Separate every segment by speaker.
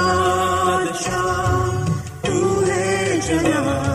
Speaker 1: بادشاہ تو ہے سر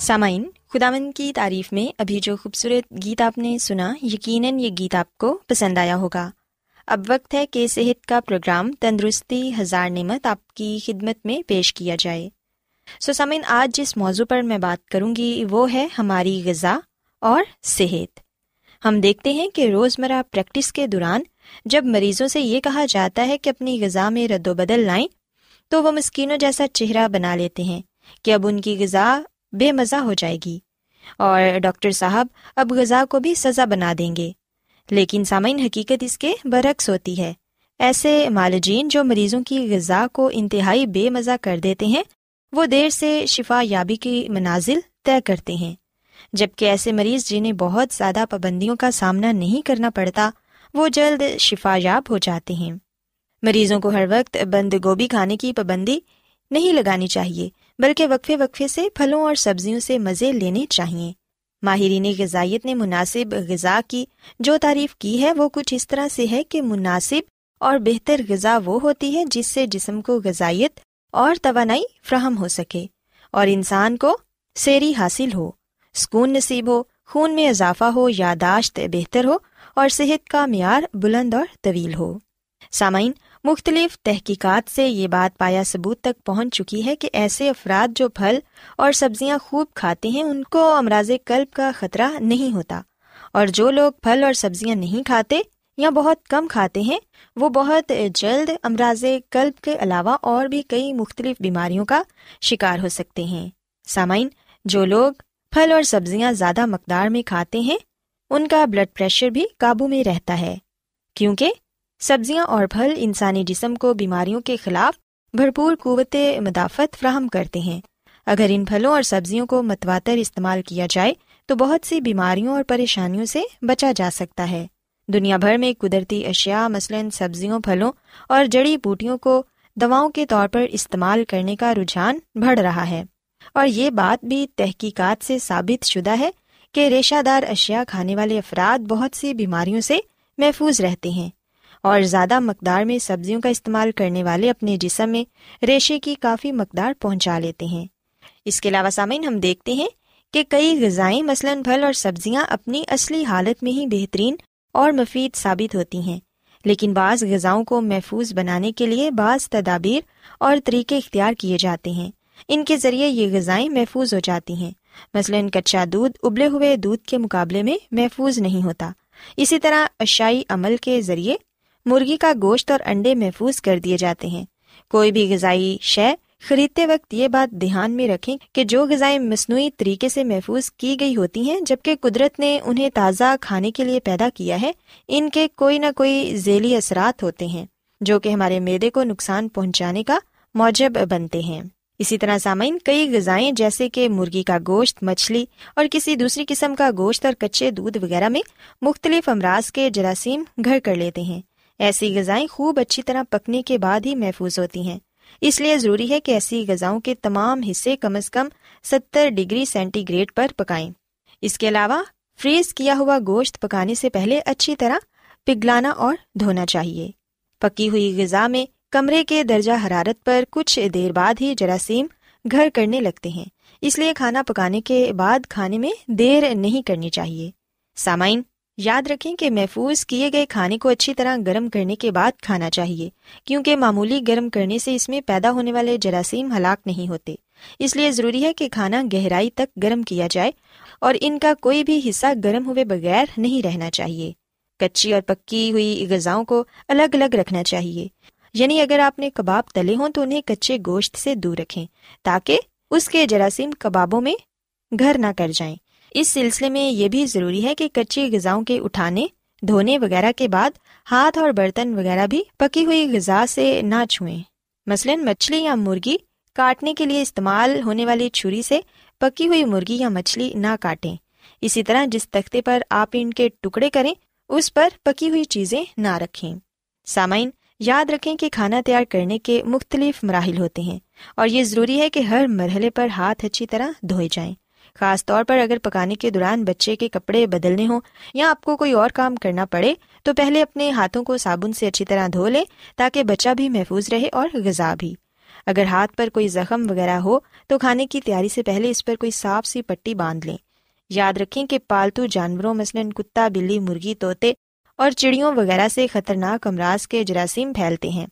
Speaker 2: سامعین خداون کی تعریف میں ابھی جو خوبصورت گیت آپ نے سنا، یقیناً یہ گیت آپ کو پسند آیا ہوگا۔ اب وقت ہے کہ صحت کا پروگرام تندرستی ہزار نعمت آپ کی خدمت میں پیش کیا جائے۔ سو سامعین، آج جس موضوع پر میں بات کروں گی، وہ ہے ہماری غذا اور صحت۔ ہم دیکھتے ہیں کہ روزمرہ پریکٹس کے دوران جب مریضوں سے یہ کہا جاتا ہے کہ اپنی غذا میں رد و بدل لائیں، تو وہ مسکینوں جیسا چہرہ بنا لیتے ہیں کہ اب ان کی غذا بے مزہ ہو جائے گی۔ اور ڈاکٹر صاحب، اب غذا کو بھی سزا بنا دیں گے۔ لیکن سامعین، حقیقت اس کے برعکس ہوتی ہے۔ ایسے مالجین جو مریضوں کی غذا کو انتہائی بے مزہ کر دیتے ہیں، وہ دیر سے شفا یابی کی منازل طے کرتے ہیں۔ جبکہ ایسے مریض جنہیں بہت زیادہ پابندیوں کا سامنا نہیں کرنا پڑتا وہ جلد شفا یاب ہو جاتے ہیں۔ مریضوں کو ہر وقت بند گوبھی کھانے کی پابندی نہیں لگانی چاہیے، بلکہ وقفے وقفے سے پھلوں اور سبزیوں سے مزے لینے چاہیے۔ ماہرین غذائیت نے مناسب غذا کی جو تعریف کی ہے، وہ کچھ اس طرح سے ہے کہ مناسب اور بہتر غذا وہ ہوتی ہے جس سے جسم کو غذائیت اور توانائی فراہم ہو سکے اور انسان کو سیری حاصل ہو، سکون نصیب ہو، خون میں اضافہ ہو یاداشت بہتر ہو۔ اور صحت کا معیار بلند اور طویل ہو۔ سامعین، مختلف تحقیقات سے یہ بات پایا ثبوت تک پہنچ چکی ہے کہ ایسے افراد جو پھل اور سبزیاں خوب کھاتے ہیں، ان کو امراض قلب کا خطرہ نہیں ہوتا۔ اور جو لوگ پھل اور سبزیاں نہیں کھاتے یا بہت کم کھاتے ہیں، وہ بہت جلد امراض قلب کے علاوہ اور بھی کئی مختلف بیماریوں کا شکار ہو سکتے ہیں۔ سامعین، جو لوگ پھل اور سبزیاں زیادہ مقدار میں کھاتے ہیں ان کا بلڈ پریشر بھی قابو میں رہتا ہے، کیونکہ سبزیاں اور پھل انسانی جسم کو بیماریوں کے خلاف بھرپور قوت مدافعت فراہم کرتے ہیں۔ اگر ان پھلوں اور سبزیوں کو متواتر استعمال کیا جائے، تو بہت سی بیماریوں اور پریشانیوں سے بچا جا سکتا ہے۔ دنیا بھر میں قدرتی اشیاء، مثلاً سبزیوں، پھلوں اور جڑی بوٹیوں کو دواؤں کے طور پر استعمال کرنے کا رجحان بڑھ رہا ہے۔ اور یہ بات بھی تحقیقات سے ثابت شدہ ہے کہ ریشہ دار اشیاء کھانے والے افراد بہت سی بیماریوں سے محفوظ رہتے ہیں اور زیادہ مقدار میں سبزیوں کا استعمال کرنے والے اپنے جسم میں ریشے کی کافی مقدار پہنچا لیتے ہیں۔ اس کے علاوہ سامعین، ہم دیکھتے ہیں کہ کئی غذائیں مثلاً پھل اور سبزیاں اپنی اصلی حالت میں ہی بہترین اور مفید ثابت ہوتی ہیں، لیکن بعض غذاؤں کو محفوظ بنانے کے لیے بعض تدابیر اور طریقے اختیار کیے جاتے ہیں۔ ان کے ذریعے یہ غذائیں محفوظ ہو جاتی ہیں۔ مثلاً کچا دودھ ابلے ہوئے دودھ کے مقابلے میں محفوظ نہیں ہوتا۔ اسی طرح اشائی عمل کے ذریعے مرغی کا گوشت اور انڈے محفوظ کر دیے جاتے ہیں۔ کوئی بھی غذائی شے خریدتے وقت یہ بات دھیان میں رکھیں کہ جو غذائیں مصنوعی طریقے سے محفوظ کی گئی ہوتی ہیں، جبکہ قدرت نے انہیں تازہ کھانے کے لیے پیدا کیا ہے، ان کے کوئی نہ کوئی ذیلی اثرات ہوتے ہیں، جو کہ ہمارے میدے کو نقصان پہنچانے کا موجب بنتے ہیں۔ اسی طرح سامعین، کئی غذائیں جیسے کہ مرغی کا گوشت، مچھلی اور کسی دوسری قسم کا گوشت اور کچے دودھ وغیرہ میں مختلف امراض کے جراثیم گھر کر لیتے ہیں۔ ایسی غذائیں خوب اچھی طرح پکنے کے بعد ہی محفوظ ہوتی ہیں۔ اس لیے ضروری ہے کہ ایسی غذاؤں کے تمام حصے کم از کم ستر ڈگری سینٹی گریڈ پر پکائیں۔ اس کے علاوہ فریز کیا ہوا گوشت پکانے سے پہلے اچھی طرح پگلانا اور دھونا چاہیے۔ پکی ہوئی غذا میں کمرے کے درجہ حرارت پر کچھ دیر بعد ہی جراثیم گھر کرنے لگتے ہیں۔ اس لیے کھانا پکانے کے بعد کھانے میں دیر نہیں کرنی چاہیے۔ سامعین، یاد رکھیں کہ محفوظ کیے گئے کھانے کو اچھی طرح گرم کرنے کے بعد کھانا چاہیے، کیونکہ معمولی گرم کرنے سے اس میں پیدا ہونے والے جراثیم ہلاک نہیں ہوتے۔ اس لیے ضروری ہے کہ کھانا گہرائی تک گرم کیا جائے اور ان کا کوئی بھی حصہ گرم ہوئے بغیر نہیں رہنا چاہیے۔ کچی اور پکی ہوئی غذاؤں کو الگ الگ رکھنا چاہیے۔ یعنی اگر آپ نے کباب تلے ہوں تو انہیں کچے گوشت سے دور رکھیں تاکہ اس کے جراثیم کبابوں میں گھر نہ کر جائیں۔ اس سلسلے میں یہ بھی ضروری ہے کہ کچی غذاؤں کے اٹھانے، دھونے وغیرہ کے بعد ہاتھ اور برتن وغیرہ بھی پکی ہوئی غذا سے نہ چھوئیں۔ مثلاً مچھلی یا مرغی کاٹنے کے لیے استعمال ہونے والی چھری سے پکی ہوئی مرغی یا مچھلی نہ کاٹیں۔ اسی طرح جس تختے پر آپ ان کے ٹکڑے کریں، اس پر پکی ہوئی چیزیں نہ رکھیں۔ سامعین یاد رکھیں کہ کھانا تیار کرنے کے مختلف مراحل ہوتے ہیں اور یہ ضروری ہے کہ ہر مرحلے پر ہاتھ اچھی طرح دھوئے جائیں۔ خاص طور پر اگر پکانے کے دوران بچے کے کپڑے بدلنے ہوں یا آپ کو کوئی اور کام کرنا پڑے، تو پہلے اپنے ہاتھوں کو صابن سے اچھی طرح دھو لیں تاکہ بچہ بھی محفوظ رہے اور غذا بھی۔ اگر ہاتھ پر کوئی زخم وغیرہ ہو، تو کھانے کی تیاری سے پہلے اس پر کوئی صاف سی پٹی باندھ لیں۔ یاد رکھیں کہ پالتو جانوروں مثلاً کتا، بلی، مرغی، طوطے اور چڑیوں وغیرہ سے خطرناک امراض کے جراثیم پھیلتے ہیں۔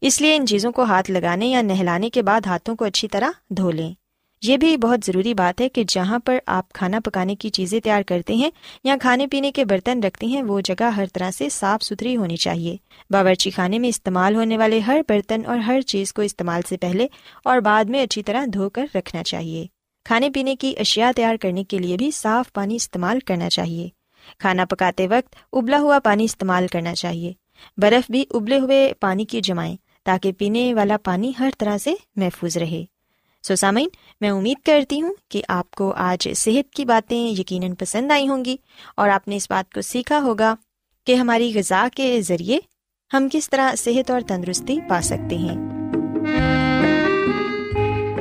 Speaker 2: اس لیے ان چیزوں کو ہاتھ لگانے یا نہلانے کے بعد ہاتھوں کو اچھی طرح دھو لیں۔ یہ بھی بہت ضروری بات ہے کہ جہاں پر آپ کھانا پکانے کی چیزیں تیار کرتے ہیں یا کھانے پینے کے برتن رکھتے ہیں، وہ جگہ ہر طرح سے صاف ستھری ہونی چاہیے۔ باورچی خانے میں استعمال ہونے والے ہر برتن اور ہر چیز کو استعمال سے پہلے اور بعد میں اچھی طرح دھو کر رکھنا چاہیے۔ کھانے پینے کی اشیاء تیار کرنے کے لیے بھی صاف پانی استعمال کرنا چاہیے۔ کھانا پکاتے وقت ابلا ہوا پانی استعمال کرنا چاہیے۔ برف بھی ابلے ہوئے پانی کی جمائیں تاکہ پینے والا پانی ہر طرح سے محفوظ رہے۔ سو سامعین، میں امید کرتی ہوں کہ آپ کو آج صحت کی باتیں یقیناً پسند آئی ہوں گی اور آپ نے اس بات کو سیکھا ہوگا کہ ہماری غذا کے ذریعے ہم کس طرح صحت اور تندرستی پا سکتے ہیں۔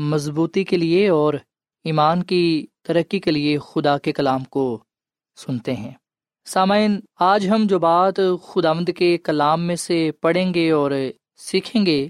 Speaker 3: مضبوطی کے لیے اور ایمان کی ترقی کے لیے خدا کے کلام کو سنتے ہیں۔ سامعین، آج ہم جو بات خدا مد کے کلام میں سے پڑھیں گے اور سیکھیں گے،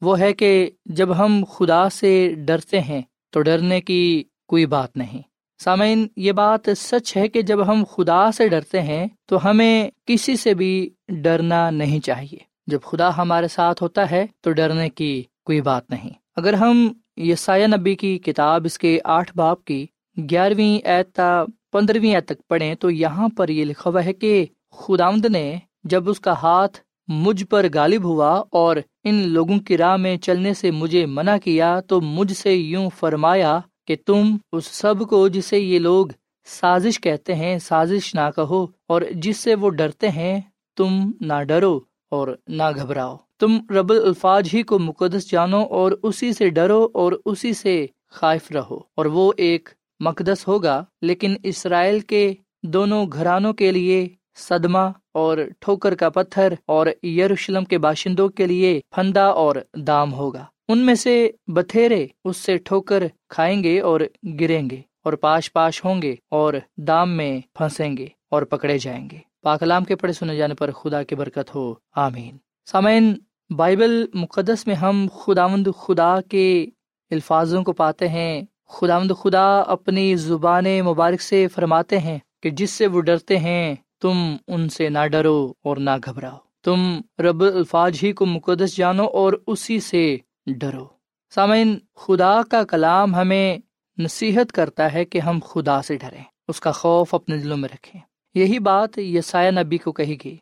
Speaker 3: وہ ہے کہ جب ہم خدا سے ڈرتے ہیں تو ڈرنے کی کوئی بات نہیں۔ سامعین، یہ بات سچ ہے کہ جب ہم خدا سے ڈرتے ہیں تو ہمیں کسی سے بھی ڈرنا نہیں چاہیے۔ جب خدا ہمارے ساتھ ہوتا ہے تو ڈرنے کی کوئی بات نہیں۔ اگر ہم یسایہ نبی کی کتاب اس کے آٹھ باپ کی گیارہویں ایتا پندرہویں ایت تک پڑھیں تو یہاں پر یہ لکھا ہوا ہے کہ خداوند نے جب اس کا ہاتھ مجھ پر غالب ہوا اور ان لوگوں کی راہ میں چلنے سے مجھے منع کیا تو مجھ سے یوں فرمایا کہ تم اس سب کو جسے یہ لوگ سازش کہتے ہیں، سازش نہ کہو اور جس سے وہ ڈرتے ہیں، تم نہ ڈرو۔ اور نہ گھبراؤ۔ تم رب الفاظ ہی کو مقدس جانو اور اسی سے ڈرو اور اسی سے خائف رہو۔ اور وہ ایک مقدس ہوگا، لیکن اسرائیل کے دونوں گھرانوں کے لیے صدمہ اور ٹھوکر کا پتھر اور یروشلم کے باشندوں کے لیے پھندا اور دام ہوگا۔ ان میں سے بتھیرے اس سے ٹھوکر کھائیں گے اور گریں گے اور پاش پاش ہوں گے اور دام میں پھنسیں گے اور پکڑے جائیں گے۔ پاکلام کے پڑھے سنے جانے پر خدا کی برکت ہو۔ آمین۔ سامعین، بائبل مقدس میں ہم خداوند خدا کے الفاظوں کو پاتے ہیں۔ خداوند خدا اپنی زبان مبارک سے فرماتے ہیں کہ جس سے وہ ڈرتے ہیں، تم ان سے نہ ڈرو اور نہ گھبراؤ۔ تم رب الفاظ ہی کو مقدس جانو اور اسی سے ڈرو۔ سامعین، خدا کا کلام ہمیں نصیحت کرتا ہے کہ ہم خدا سے ڈریں، اس کا خوف اپنے دلوں میں رکھیں۔ یہی بات یسایہ نبی کو کہی گئی۔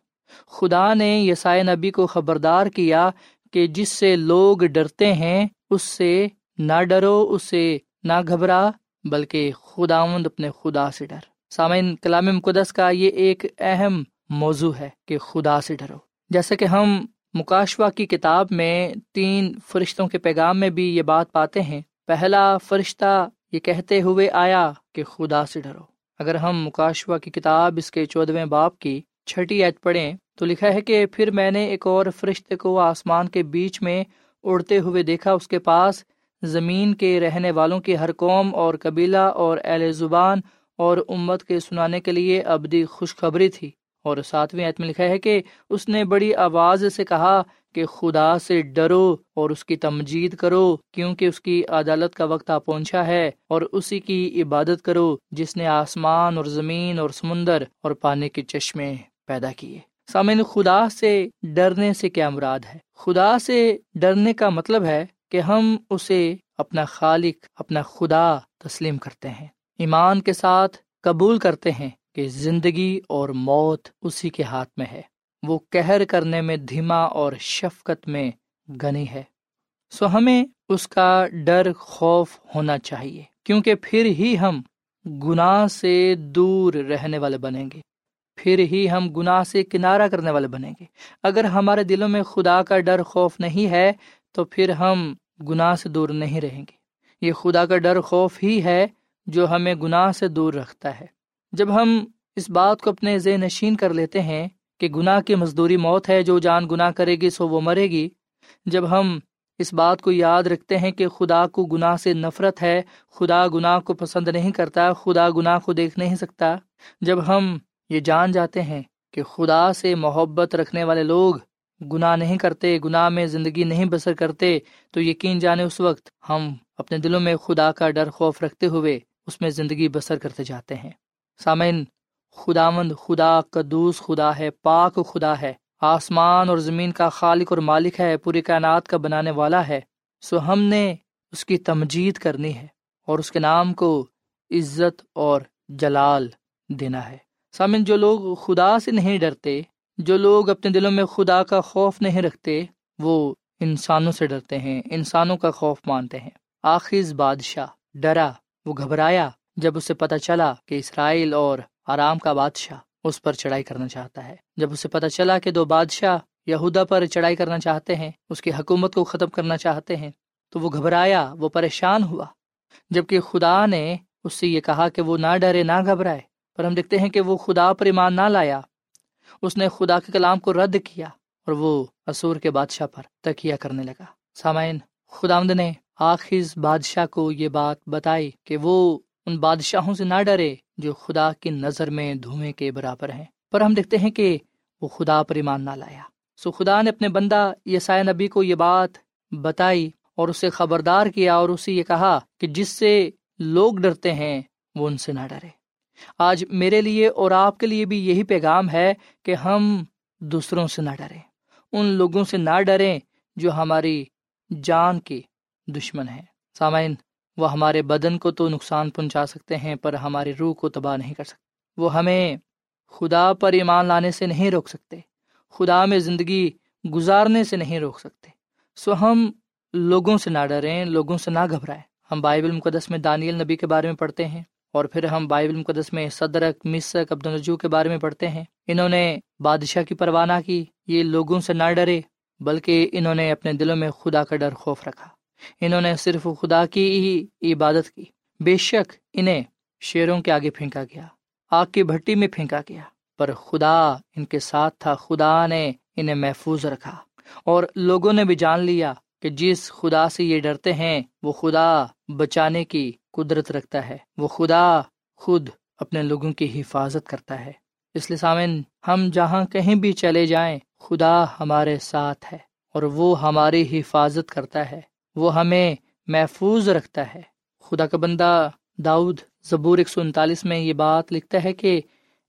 Speaker 3: خدا نے یسایہ نبی کو خبردار کیا کہ جس سے لوگ ڈرتے ہیں، اس سے نہ ڈرو، اس سے نہ گھبرا، بلکہ خداوند اپنے خدا سے ڈر۔ سامعین، کلام مقدس کا یہ ایک اہم موضوع ہے کہ خدا سے ڈرو۔ جیسے کہ ہم مکاشوا کی کتاب میں تین فرشتوں کے پیغام میں بھی یہ بات پاتے ہیں، پہلا فرشتہ یہ کہتے ہوئے آیا کہ خدا سے ڈرو۔ اگر ہم مکاشوا کی کتاب اس کے چودویں باپ کی چھٹی ایت پڑھیں تو لکھا ہے کہ پھر میں نے ایک اور فرشتے کو آسمان کے بیچ میں اڑتے ہوئے دیکھا، اس کے پاس زمین کے رہنے والوں کی ہر قوم اور قبیلہ اور اہل زبان اور امت کے سنانے کے لیے ابدی خوشخبری تھی۔ اور ساتویں عتم لکھا ہے کہ اس نے بڑی آواز سے کہا کہ خدا سے ڈرو اور اس کی تمجید کرو، کیونکہ اس کی عدالت کا وقت آ پہنچا ہے اور اسی کی عبادت کرو جس نے آسمان اور زمین اور سمندر اور پانی کے چشمے پیدا کیے۔ سامعین، خدا سے ڈرنے سے کیا مراد ہے؟ خدا سے ڈرنے کا مطلب ہے کہ ہم اسے اپنا خالق، اپنا خدا تسلیم کرتے ہیں۔ ایمان کے ساتھ قبول کرتے ہیں کہ زندگی اور موت اسی کے ہاتھ میں ہے۔ وہ کہر کرنے میں دھیما اور شفقت میں گنی ہے۔ سو ہمیں اس کا ڈر خوف ہونا چاہیے، کیونکہ پھر ہی ہم گناہ سے دور رہنے والے بنیں گے۔ پھر ہی ہم گناہ سے کنارہ کرنے والے بنیں گے۔ اگر ہمارے دلوں میں خدا کا ڈر خوف نہیں ہے، تو پھر ہم گناہ سے دور نہیں رہیں گے۔ یہ خدا کا ڈر خوف ہی ہے جو ہمیں گناہ سے دور رکھتا ہے۔ جب ہم اس بات کو اپنے ذہن نشین کر لیتے ہیں کہ گناہ کی مزدوری موت ہے، جو جان گناہ کرے گی سو وہ مرے گی۔ جب ہم اس بات کو یاد رکھتے ہیں کہ خدا کو گناہ سے نفرت ہے، خدا گناہ کو پسند نہیں کرتا، خدا گناہ کو دیکھ نہیں سکتا، جب ہم یہ جان جاتے ہیں کہ خدا سے محبت رکھنے والے لوگ گناہ نہیں کرتے، گناہ میں زندگی نہیں بسر کرتے، تو یقین جانے اس وقت ہم اپنے دلوں میں خدا کا ڈر، خوف رکھتے ہوئے اس میں زندگی بسر کرتے جاتے ہیں۔ سامعین خداوند خدا قدوس خدا ہے، پاک خدا ہے۔ آسمان اور زمین کا خالق اور مالک ہے، پوری کائنات کا بنانے والا ہے۔ سو ہم نے اس کی تمجید کرنی ہے اور اس کے نام کو عزت اور جلال دینا ہے۔ سامن جو لوگ خدا سے نہیں ڈرتے، جو لوگ اپنے دلوں میں خدا کا خوف نہیں رکھتے، وہ انسانوں سے ڈرتے ہیں، انسانوں کا خوف مانتے ہیں۔ آخر بادشاہ ڈرا، وہ گھبرایا جب اسے پتا چلا کہ اسرائیل اور آرام کا بادشاہ اس پر چڑھائی کرنا چاہتا ہے۔ جب اسے پتا چلا کہ دو بادشاہ یہودا پر چڑھائی کرنا چاہتے ہیں، اس کی حکومت کو ختم کرنا چاہتے ہیں، تو وہ گھبرایا، وہ پریشان ہوا۔ جبکہ خدا نے اس سے یہ کہا کہ وہ نہ ڈرے، نہ گھبرائے، پر ہم دیکھتے ہیں کہ وہ خدا پر ایمان نہ لایا۔ اس نے خدا کے کلام کو رد کیا اور وہ اسور کے بادشاہ پر تکیہ کرنے لگا۔ سامعین خدا نے آخر بادشاہ کو یہ بات بتائی کہ وہ ان بادشاہوں سے نہ ڈرے جو خدا کی نظر میں دھوئیں کے برابر ہیں۔ پر ہم دیکھتے ہیں کہ وہ خدا پر ایمان نہ لایا۔ سو خدا نے اپنے بندہ یسائے نبی کو یہ بات بتائی اور اسے خبردار کیا اور اسے یہ کہا کہ جس سے لوگ ڈرتے ہیں وہ ان سے نہ ڈرے۔ آج میرے لیے اور آپ کے لیے بھی یہی پیغام ہے کہ ہم دوسروں سے نہ ڈریں۔ ان لوگوں سے نہ ڈریں جو ہماری جان کے دشمن ہیں۔ سامعین وہ ہمارے بدن کو تو نقصان پہنچا سکتے ہیں، پر ہماری روح کو تباہ نہیں کر سکتے۔ وہ ہمیں خدا پر ایمان لانے سے نہیں روک سکتے، خدا میں زندگی گزارنے سے نہیں روک سکتے۔ سو ہم لوگوں سے نہ ڈریں، لوگوں سے نہ گھبرائیں۔ ہم بائبل مقدس میں دانیل نبی کے بارے میں پڑھتے ہیں، اور پھر ہم بائبل مقدس میں صدرک مسک عبد الرجو کے بارے میں پڑھتے ہیں۔ انہوں نے بادشاہ کی پروانہ کی، یہ لوگوں سے نہ ڈرے، بلکہ انہوں نے اپنے دلوں میں خدا کا ڈر خوف رکھا۔ انہوں نے صرف خدا کی ہی عبادت کی۔ بے شک انہیں شیروں کے آگے پھینکا گیا، آگ کی بھٹی میں پھینکا گیا، پر خدا ان کے ساتھ تھا، خدا نے انہیں محفوظ رکھا۔ اور لوگوں نے بھی جان لیا کہ جس خدا سے یہ ڈرتے ہیں، وہ خدا بچانے کی قدرت رکھتا ہے۔ وہ خدا خود اپنے لوگوں کی حفاظت کرتا ہے۔ اس لیے سامن ہم جہاں کہیں بھی چلے جائیں، خدا ہمارے ساتھ ہے اور وہ ہماری حفاظت کرتا ہے۔ وہ ہمیں محفوظ رکھتا ہے۔ خدا کا بندہ داؤد زبور ایک سو انتالیس میں یہ بات لکھتا ہے کہ،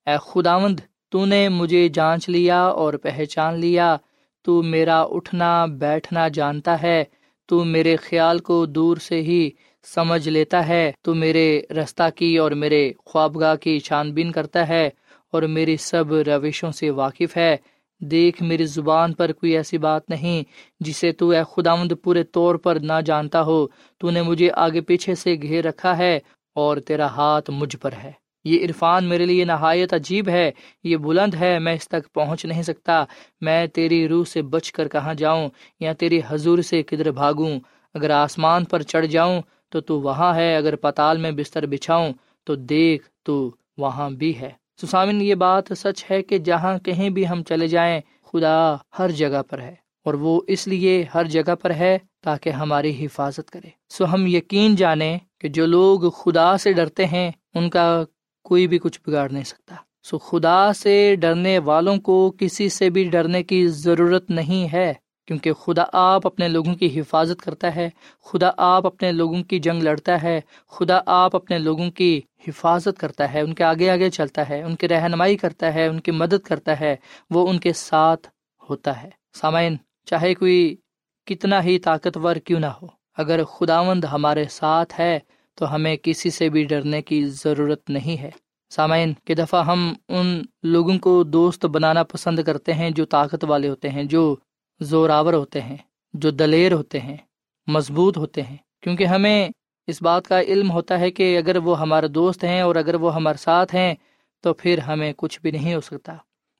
Speaker 3: اے خداوند، تو نے مجھے جانچ لیا اور پہچان لیا۔ تو میرا اٹھنا، بیٹھنا جانتا ہے۔ تو میرے خیال کو دور سے ہی سمجھ لیتا ہے۔ تو میرے رستہ کی اور میرے خوابگاہ کی چھان بین کرتا ہے اور میری سب روشوں سے واقف ہے۔ دیکھ میری زبان پر کوئی ایسی بات نہیں جسے تو اے خداوند پورے طور پر نہ جانتا ہو۔ تو نے مجھے آگے پیچھے سے گھیر رکھا ہے اور تیرا ہاتھ مجھ پر ہے۔ یہ عرفان میرے لیے نہایت عجیب ہے۔ یہ بلند ہے، میں اس تک پہنچ نہیں سکتا۔ میں تیری روح سے بچ کر کہاں جاؤں یا تیری حضور سے کدھر بھاگوں؟ اگر آسمان پر چڑھ جاؤں تو تو وہاں ہے، اگر پتال میں بستر بچھاؤں تو دیکھ تو وہاں بھی ہے۔ سسامن یہ بات سچ ہے کہ جہاں کہیں بھی ہم چلے جائیں، خدا ہر جگہ پر ہے، اور وہ اس لیے ہر جگہ پر ہے تاکہ ہماری حفاظت کرے۔ سو ہم یقین جانیں کہ جو لوگ خدا سے ڈرتے ہیں، ان کا کوئی بھی کچھ بگاڑ نہیں سکتا۔ سو خدا سے ڈرنے والوں کو کسی سے بھی ڈرنے کی ضرورت نہیں ہے۔ کیونکہ خدا آپ اپنے لوگوں کی حفاظت کرتا ہے، خدا آپ اپنے لوگوں کی جنگ لڑتا ہے، خدا آپ اپنے لوگوں کی حفاظت کرتا ہے، ان کے آگے آگے چلتا ہے، ان کی رہنمائی کرتا ہے، ان کی مدد کرتا ہے، وہ ان کے ساتھ ہوتا ہے۔ سامعین، چاہے کوئی کتنا ہی طاقتور کیوں نہ ہو، اگر خداوند ہمارے ساتھ ہے تو ہمیں کسی سے بھی ڈرنے کی ضرورت نہیں ہے۔ سامعین کی دفعہ ہم ان لوگوں کو دوست بنانا پسند کرتے ہیں جو طاقت والے ہوتے ہیں، جو زوراور ہوتے ہیں، جو دلیر ہوتے ہیں، مضبوط ہوتے ہیں۔ کیونکہ ہمیں اس بات کا علم ہوتا ہے کہ اگر وہ ہمارے دوست ہیں اور اگر وہ ہمارے ساتھ ہیں، تو پھر ہمیں کچھ بھی نہیں ہو سکتا۔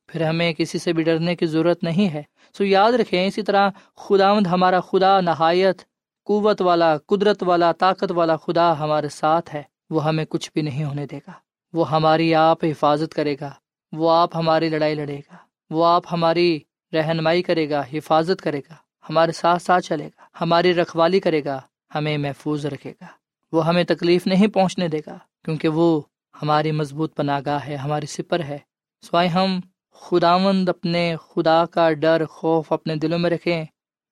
Speaker 3: پھر ہمیں کسی سے بھی ڈرنے کی ضرورت نہیں ہے۔ سو یاد رکھیں، اسی طرح خداوند ہمارا خدا نہایت قوت والا، قدرت والا، طاقت والا خدا ہمارے ساتھ ہے۔ وہ ہمیں کچھ بھی نہیں ہونے دے گا۔ وہ ہماری آپ حفاظت کرے گا۔ وہ آپ ہماری لڑائی لڑے گا۔ وہ آپ ہماری رہنمائی کرے گا، حفاظت کرے گا، ہمارے ساتھ ساتھ چلے گا، ہماری رکھوالی کرے گا، ہمیں محفوظ رکھے گا۔ وہ ہمیں تکلیف نہیں پہنچنے دے گا، کیونکہ وہ ہماری مضبوط پناہ گاہ ہے، ہماری سپر ہے۔ سوائے ہم، خداوند اپنے خدا کا ڈر، خوف اپنے دلوں میں رکھیں۔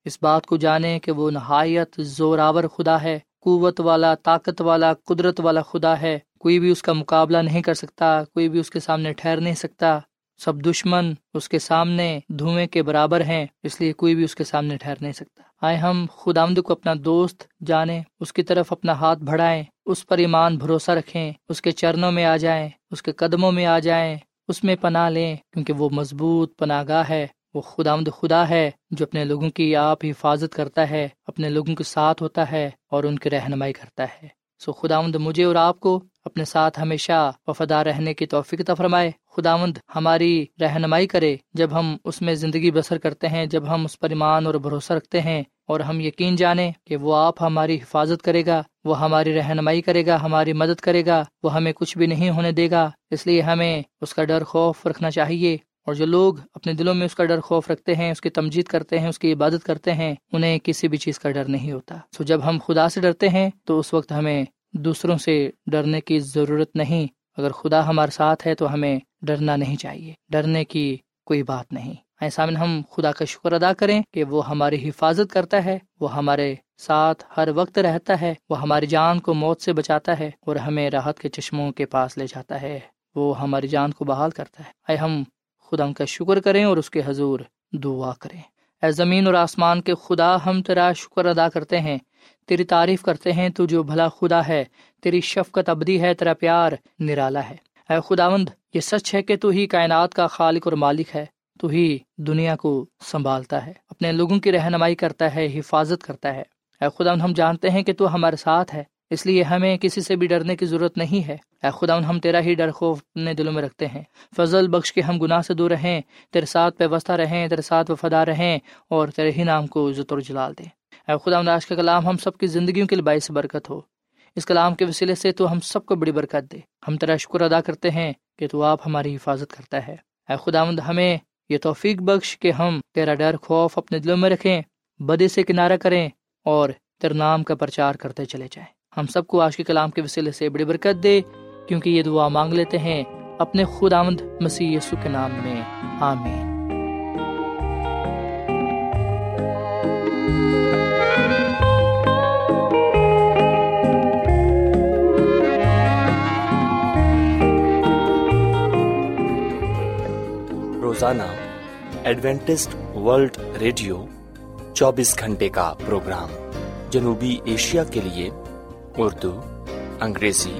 Speaker 3: اس بات کو جانیں کہ وہ نہایت زوراور خدا ہے، قوت والا، طاقت والا، قدرت والا خدا ہے۔ کوئی بھی اس کا مقابلہ نہیں کر سکتا، کوئی بھی اس کے سامنے ٹھہر نہیں سکتا۔ سب دشمن اس کے سامنے دھوئیں کے برابر ہیں، اس لیے کوئی بھی اس کے سامنے ٹھہر نہیں سکتا۔ آئے ہم خدا آمد کو اپنا دوست جانیں، اس کی طرف اپنا ہاتھ بڑھائیں، اس پر ایمان بھروسہ رکھیں، اس کے چرنوں میں آ جائیں، اس کے قدموں میں آ جائیں، اس میں پناہ لیں، کیونکہ وہ مضبوط پناہ گاہ ہے، وہ خدا آمد خدا ہے، جو اپنے لوگوں کی آپ حفاظت کرتا ہے، اپنے لوگوں کے ساتھ ہوتا ہے اور ان کی رہنمائی کرتا ہے۔ سو خداوند مجھے اور آپ کو اپنے ساتھ ہمیشہ وفادار رہنے کی توفیق فرمائے۔ خداوند ہماری رہنمائی کرے۔ جب ہم اس میں زندگی بسر کرتے ہیں، جب ہم اس پر ایمان اور بھروسہ رکھتے ہیں اور ہم یقین جانیں کہ وہ آپ ہماری حفاظت کرے گا، وہ ہماری رہنمائی کرے گا، ہماری مدد کرے گا، وہ ہمیں کچھ بھی نہیں ہونے دے گا۔ اس لیے ہمیں اس کا ڈر خوف رکھنا چاہیے۔ اور جو لوگ اپنے دلوں میں اس کا ڈر خوف رکھتے ہیں، اس کی تمجید کرتے ہیں، اس کی عبادت کرتے ہیں، انہیں کسی بھی چیز کا ڈر نہیں ہوتا۔ سو جب ہم خدا سے ڈرتے ہیں، تو اس وقت ہمیں دوسروں سے ڈرنے کی ضرورت نہیں۔ اگر خدا ہمارے ساتھ ہے، تو ہمیں ڈرنا نہیں چاہیے۔ ڈرنے کی کوئی بات نہیں۔ ایسا ہم خدا کا شکر ادا کریں کہ وہ ہماری حفاظت کرتا ہے، وہ ہمارے ساتھ ہر وقت رہتا ہے، وہ ہماری جان کو موت سے بچاتا ہے اور ہمیں راحت کے چشموں کے پاس لے جاتا ہے۔ وہ ہماری جان کو بحال کرتا ہے۔ اے ہم خدا کا شکر کریں اور اس کے حضور دعا کریں۔ اے زمین اور آسمان کے خدا، ہم تیرا شکر ادا کرتے ہیں، تیری تعریف کرتے ہیں، تو جو بھلا خدا ہے، تیری شفقت ابدی ہے، تیرا پیار نرالا ہے۔ اے خداوند، یہ سچ ہے کہ تو ہی کائنات کا خالق اور مالک ہے، تو ہی دنیا کو سنبھالتا ہے، اپنے لوگوں کی رہنمائی کرتا ہے، حفاظت کرتا ہے۔ اے خدا ہم جانتے ہیں کہ تو ہمارے ساتھ ہے، اس لیے ہمیں کسی سے بھی ڈرنے کی ضرورت نہیں ہے۔ اے خدا ان ہم تیرا ہی ڈر خوف اپنے دلوں میں رکھتے ہیں۔ فضل بخش کے ہم گناہ سے دور رہیں، تیرے ساتھ وابستہ رہیں، تیرے ساتھ وفادار رہیں اور تیرے ہی نام کو عزت اور جلال دیں۔ اے خدا ان آج کا کلام ہم سب کی زندگیوں کے لیے باعث برکت ہو۔ اس کلام کے وسیلے سے تو ہم سب کو بڑی برکت دے۔ ہم تیرا شکر ادا کرتے ہیں کہ تو آپ ہماری حفاظت کرتا ہے۔ اے خدا ہمیں یہ توفیق بخش کہ ہم تیرا ڈر، خوف اپنے دلوں میں رکھیں، بدے سے کنارہ کریں اور تیر نام کا پرچار کرتے چلے جائیں۔ ہم سب کو آج کے کلام کے وسیلے سے بڑی برکت دے۔ کیونکہ یہ دعا مانگ لیتے ہیں اپنے خود آمد مسیح یسو کے نام میں۔ آمین۔
Speaker 4: روزانہ ایڈوینٹسٹ ورلڈ ریڈیو چوبیس گھنٹے کا پروگرام جنوبی ایشیا کے لیے اردو، انگریزی